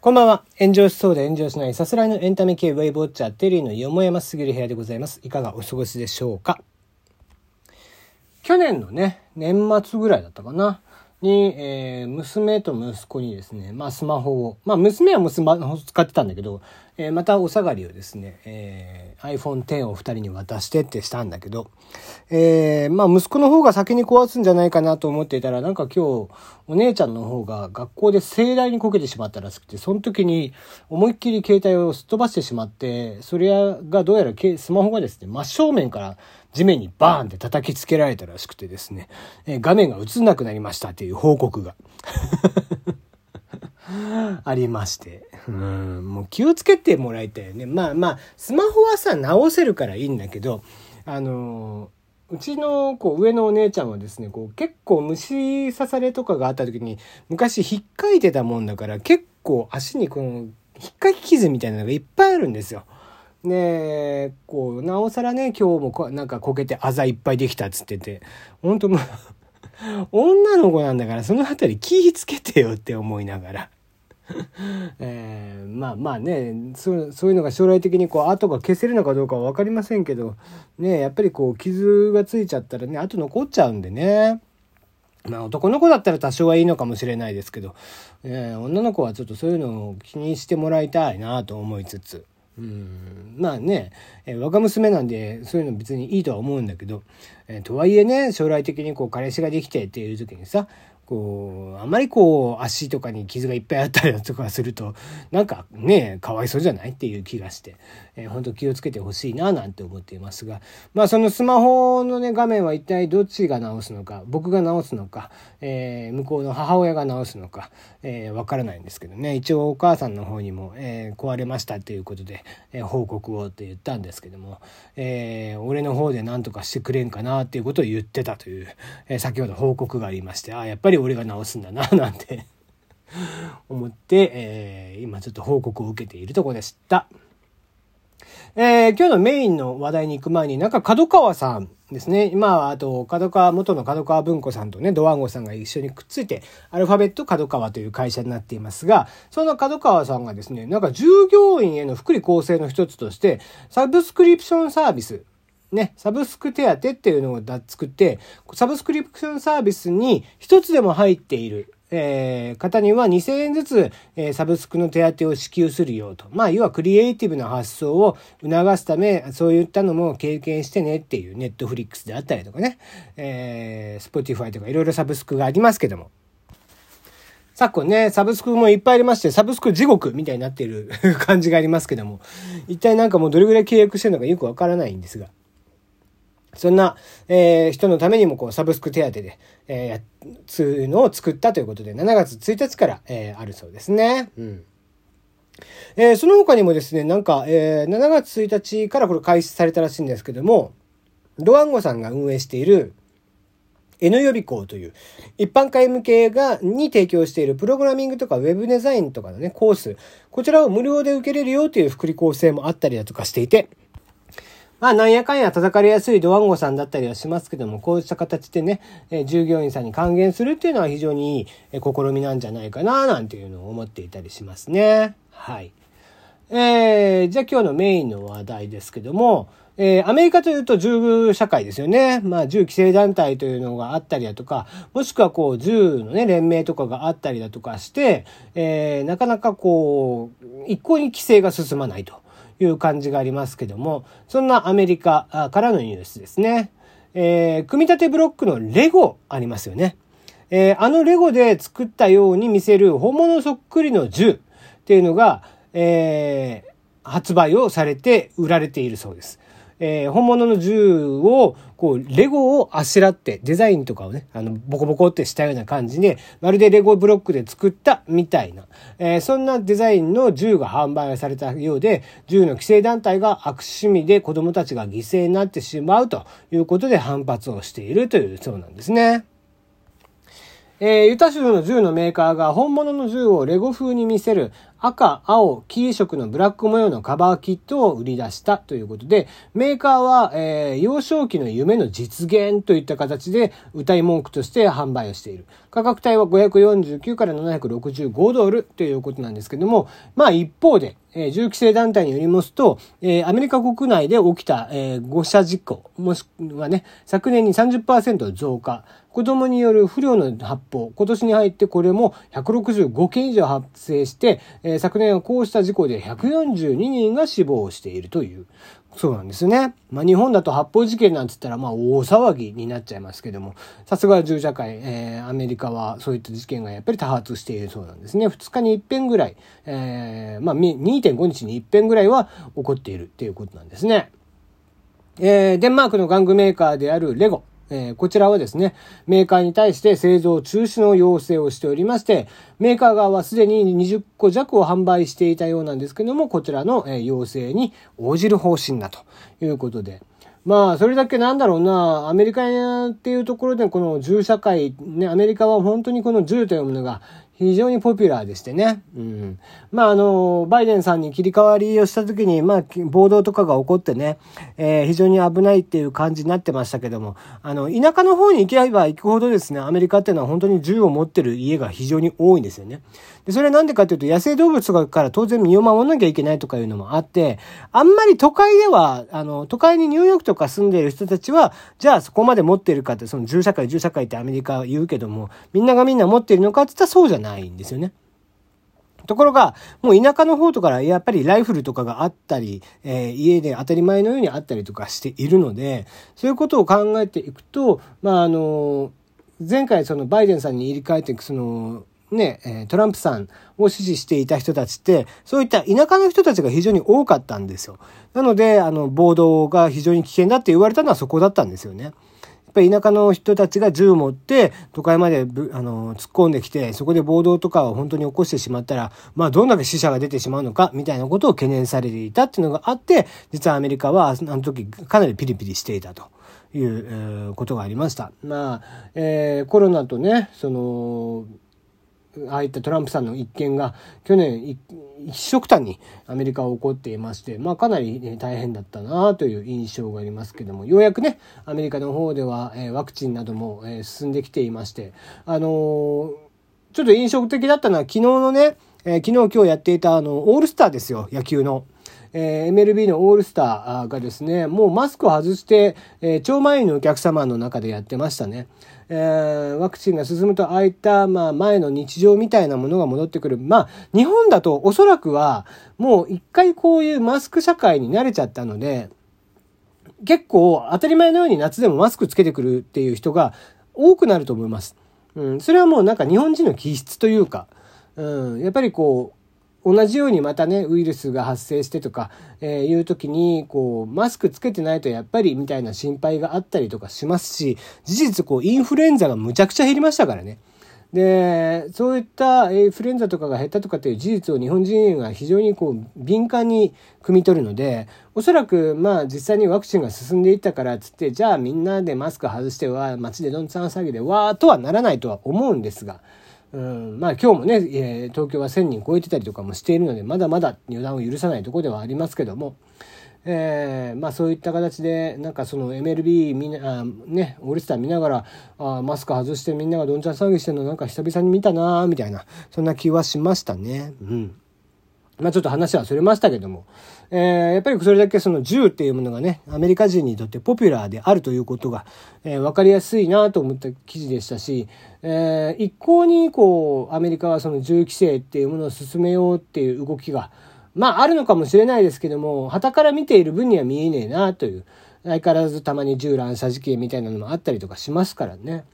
こんばんは。炎上しそうで炎上しないさすらいのエンタメ系ウェイボッチャーテリーのよもやますぎる部屋でございます。いかがお過ごしでしょうか？去年のね、年末ぐらいだったかな。に、えー、娘と息子にですね、まあスマホを、まあ娘はもうスマホ使ってたんだけど、えー、またお下がりをですね、えー、iPhone X を二人に渡してってしたんだけど、えー、まあ息子の方が先に壊すんじゃないかなと思っていたら、なんか今日、お姉ちゃんの方が学校で盛大にこけてしまったらしくて、その時に思いっきり携帯をすっ飛ばしてしまって、それがどうやらスマホがですね、真正面から地面にバーンって叩きつけられたらしくてですね、え画面が映んなくなりましたっていう報告が ありまして。うん、もう気をつけてもらいたいよね。まあまあ、スマホはさ、直せるからいいんだけど、あのうちのこう上のお姉ちゃんはですね、こう結構虫刺されとかがあった時に昔引っかいてたもんだから結構足にこの引っかき傷みたいなのがいっぱいあるんですよ。で、こう、なおさらね、今日もこなんかこけてあざいっぱいできたっつってて、本当もう 女の子なんだからそのあたり気ぃつけてよって思いながら。えー、まあまあねそうそういうのが将来的にこう跡が消せるのかどうかは分かりませんけどねやっぱりこう傷がついちゃったらね跡残っちゃうんでね。まあ男の子だったら多少はいいのかもしれないですけど、えー、女の子はちょっとそういうのを気にしてもらいたいなと思いつつ。うん、まあね、えー、若娘なんでそういうの別にいいとは思うんだけど、えー、とはいえね将来的にこう彼氏ができてっていう時にさこう、あまりこう、足とかに傷がいっぱいあったりとかすると、なんかね、かわいそうじゃないっていう気がして、えー、本当気をつけてほしいな、なんて思っていますが、まあそのスマホのね、画面は一体どっちが直すのか、僕が直すのか、えー、向こうの母親が直すのか、えー、わからないんですけどね、一応お母さんの方にも、えー、壊れましたということで、えー、報告をって言ったんですけども、えー、俺の方で何とかしてくれんかなっていうことを言ってたという、えー、先ほど報告がありまして、あ、やっぱりり俺が直すんだな なんて思って、えー、今ちょっと報告を受けているとこでした。えー、今日のメインの話題に行く前に、なんか角川さんですね。今は、あと、角川、元の角川文庫さんとね、ドワンゴさんが一緒にくっついて、アルファベット角川という会社になっていますが、その角川さんがですね、なんか従業員への福利厚生の一つとして、サブスクリプションサービス、ね、サブスク手当っていうのを作って、サブスクリプションサービスに一つでも入っている、えー、方には2000円ずつ、えー、サブスクの手当を支給するよと。まあ、要はクリエイティブな発想を促すため、そういったのも経験してねっていう、 Netflix であったりとかね、えー、 Spotify とかいろいろサブスクがありますけども。昨今ね、サブスクもいっぱいありまして、サブスク地獄みたいになっている 感じがありますけども、一体なんかもうどれぐらい契約してるのかよくわからないんですが。そんな、えー、人のためにもこうサブスク手当で、えー、やつのを作ったということで、7月1日から、えー、あるそうですね。うん。えー、その他にもですね、なんか、えー、7月1日からこれ開始されたらしいんですけども、ドワンゴさんが運営している N 予備校という一般会向けが、に提供しているプログラミングとかウェブデザインとかのね、コース、こちらを無料で受けれるよという福利厚生もあったりだとかしていて、まあ、なんやかんや叩かれやすいドワンゴさんだったりはしますけども、こうした形でね、え従業員さんに還元するっていうのは非常にいい、え試みなんじゃないかな、なんていうのを思っていたりしますね。はい。えー、じゃあ今日のメインの話題ですけども、えー、アメリカというと銃社会ですよね。まあ、銃規制団体というのがあったりだとか、もしくはこう、銃のね、連盟とかがあったりだとかして、えー、なかなかこう、一向に規制が進まないと。いう感じがありますけども、そんなアメリカからのニュースですね。えー、組み立てブロックのレゴありますよね。えー、あのレゴで作ったように見せる本物そっくりの銃っていうのが、えー、発売をされて売られているそうです。えー、本物の銃を、こう、レゴをあしらって、デザインとかをね、あの、ボコボコってしたような感じで、まるでレゴブロックで作ったみたいな、えー、そんなデザインの銃が販売されたようで、銃の規制団体が悪趣味で子供たちが犠牲になってしまうということで反発をしているというそうなんですね。えー、ユタ州の銃のメーカーが本物の銃をレゴ風に見せる赤、青、黄色のブラック模様のカバーキットを売り出したということで、メーカーは、えー、幼少期の夢の実現といった形で歌い文句として販売をしている。価格帯は549から765ドルということなんですけども、まあ一方で、えー、銃規制団体によりますと、えー、アメリカ国内で起きた、えー、誤射事故、もしくはね、昨年に30%増加。子供による不良の発砲、今年に入ってこれも165件以上発生して、え、昨年はこうした事故で142人が死亡しているという。そうなんですね。まあ、日本だと発砲事件なんつったら、まあ、大騒ぎになっちゃいますけども、さすが銃社会、えー、アメリカはそういった事件がやっぱり多発しているそうなんですね。2日に1遍ぐらい、えー、まあ、2.5日に1遍ぐらいは起こっているっていうことなんですね。えー、デンマークの玩具メーカーであるレゴ。えー、こちらはですね、メーカーに対して製造中止の要請をしておりまして、メーカー側はすでに20個弱を販売していたようなんですけども、こちらの、え要請に応じる方針だということで、まあ、それだけなんだろうな、アメリカっていうところでこの銃社会、ね、アメリカは本当にこの銃というものが非常にポピュラーでしてね。うん。まあ、あの、バイデンさんに切り替わりをした時に、まあ、暴動とかが起こってね、えー、非常に危ないっていう感じになってましたけども、あの、田舎の方に行けば行くほどですね、アメリカっていうのは本当に銃を持ってる家が非常に多いんですよね。で、それはなんでかっていうと、野生動物とかから当然身を守らなきゃいけないとかいうのもあって、あんまり都会では、あの、都会にニューヨークとか住んでいる人たちは、じゃあそこまで持ってるかって、その銃社会、銃社会ってアメリカは言うけども、みんながみんな持ってるのかって言ったらそうじゃないんですよね。ところが、もう田舎の方とかやっぱりライフルとかがあったり、えー、家で当たり前のようにあったりとかしているので、そういうことを考えていくと、まあ、あの、前回そのバイデンさんに入り替えていくその、ね、トランプさんを支持していた人たちって、そういった田舎の人たちが非常に多かったんですよ。なので、あの、暴動が非常に危険だって言われたのはそこだったんですよね。やっぱり田舎の人たちが銃を持って都会まであの突っ込んできてそこで暴動とかを本当に起こしてしまったらまあどんだけ死者が出てしまうのかみたいなことを懸念されていたっていうのがあって実はアメリカはあの時かなりピリピリしていたという、ことがありました。まあ、えー、コロナとねそのああいったトランプさんの一件が去年一色単にアメリカは起こっていまして、まあかなり、ね、大変だったなという印象がありますけども、ようやくね、アメリカの方では、えー、ワクチンなども、えー、進んできていまして、あのー、ちょっと印象的だったのは昨日のね、え昨日今日やっていたあの、オールスターですよ、野球の。えー、MLB のオールスターがですね、もうマスクを外して、えー、超満員のお客様の中でやってましたね。えー、ワクチンが進むと、ああいった、まあ、前の日常みたいなものが戻ってくる。まあ、日本だとおそらくは、もう一回こういうマスク社会に慣れちゃったので、結構当たり前のように夏でもマスクつけてくるっていう人が多くなると思います。うん、それはもうなんか日本人の気質というか、うん、やっぱりこう、同じようにまたね、ウイルスが発生してとか、えー、いう時に、こう、マスクつけてないとやっぱりみたいな心配があったりとかしますし、事実こう、インフルエンザがむちゃくちゃ減りましたからね。で、そういったインフルエンザとかが減ったとかっていう事実を日本人が非常にこう敏感に汲み取るので、おそらくまあ実際にワクチンが進んでいったからっつって、じゃあみんなでマスク外しては街でどんちゃん騒ぎでわーとはならないとは思うんですが、うん、まあ今日もね、えー、東京は1000人超えてたりとかもしているので、まだまだ予断を許さないところではありますけども、えー、まあそういった形で、なんかその MLB みんな、あね、オールスター見ながら、あマスク外してみんながどんちゃん騒ぎしてるのなんか久々に見たなーみたいな、そんな気はしましたね。うん。まあちょっと話はそれましたけども、えー、やっぱりそれだけその銃っていうものがね、アメリカ人にとってポピュラーであるということが、えー、分かりやすいなと思った記事でしたし、えー、一向にこう、アメリカはその銃規制っていうものを進めようっていう動きが、まああるのかもしれないですけども、旗から見ている分には見えねえなという、相変わらずたまに銃乱射事件みたいなのもあったりとかしますからね。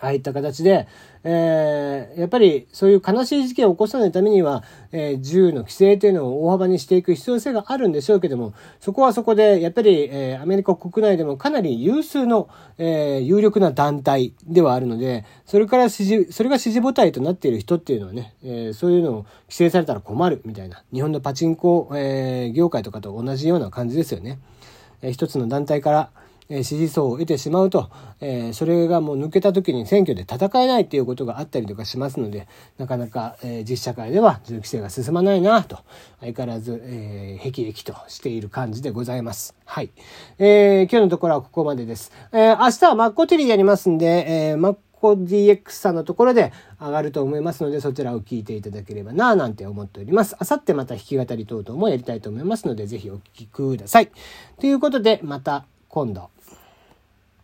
ああいった形で、えー、やっぱりそういう悲しい事件を起こさないためには、えー、銃の規制というのを大幅にしていく必要性があるんでしょうけども、そこはそこで、やっぱり、えー、アメリカ国内でもかなり有数の、えー、有力な団体ではあるので、それから支持、それが支持母体となっている人っていうのはね、えー、そういうのを規制されたら困るみたいな、日本のパチンコ、えー、業界とかと同じような感じですよね。えー、一つの団体から、え支持層を得てしまうと、えそれがもう抜けた時に選挙で戦えないっていうことがあったりとかしますので、なかなか、え実社会では銃規制が進まないなと、相変わらず、えー、辟易としている感じでございます。はい。えー、今日のところはここまでです。えー、明日はマッコテリーやりますんで、えー、マッコ DX さんのところで上がると思いますので、そちらを聞いていただければなぁなんて思っております。あさってまた弾き語り等々もやりたいと思いますので、ぜひお聴きください。ということで、また今度。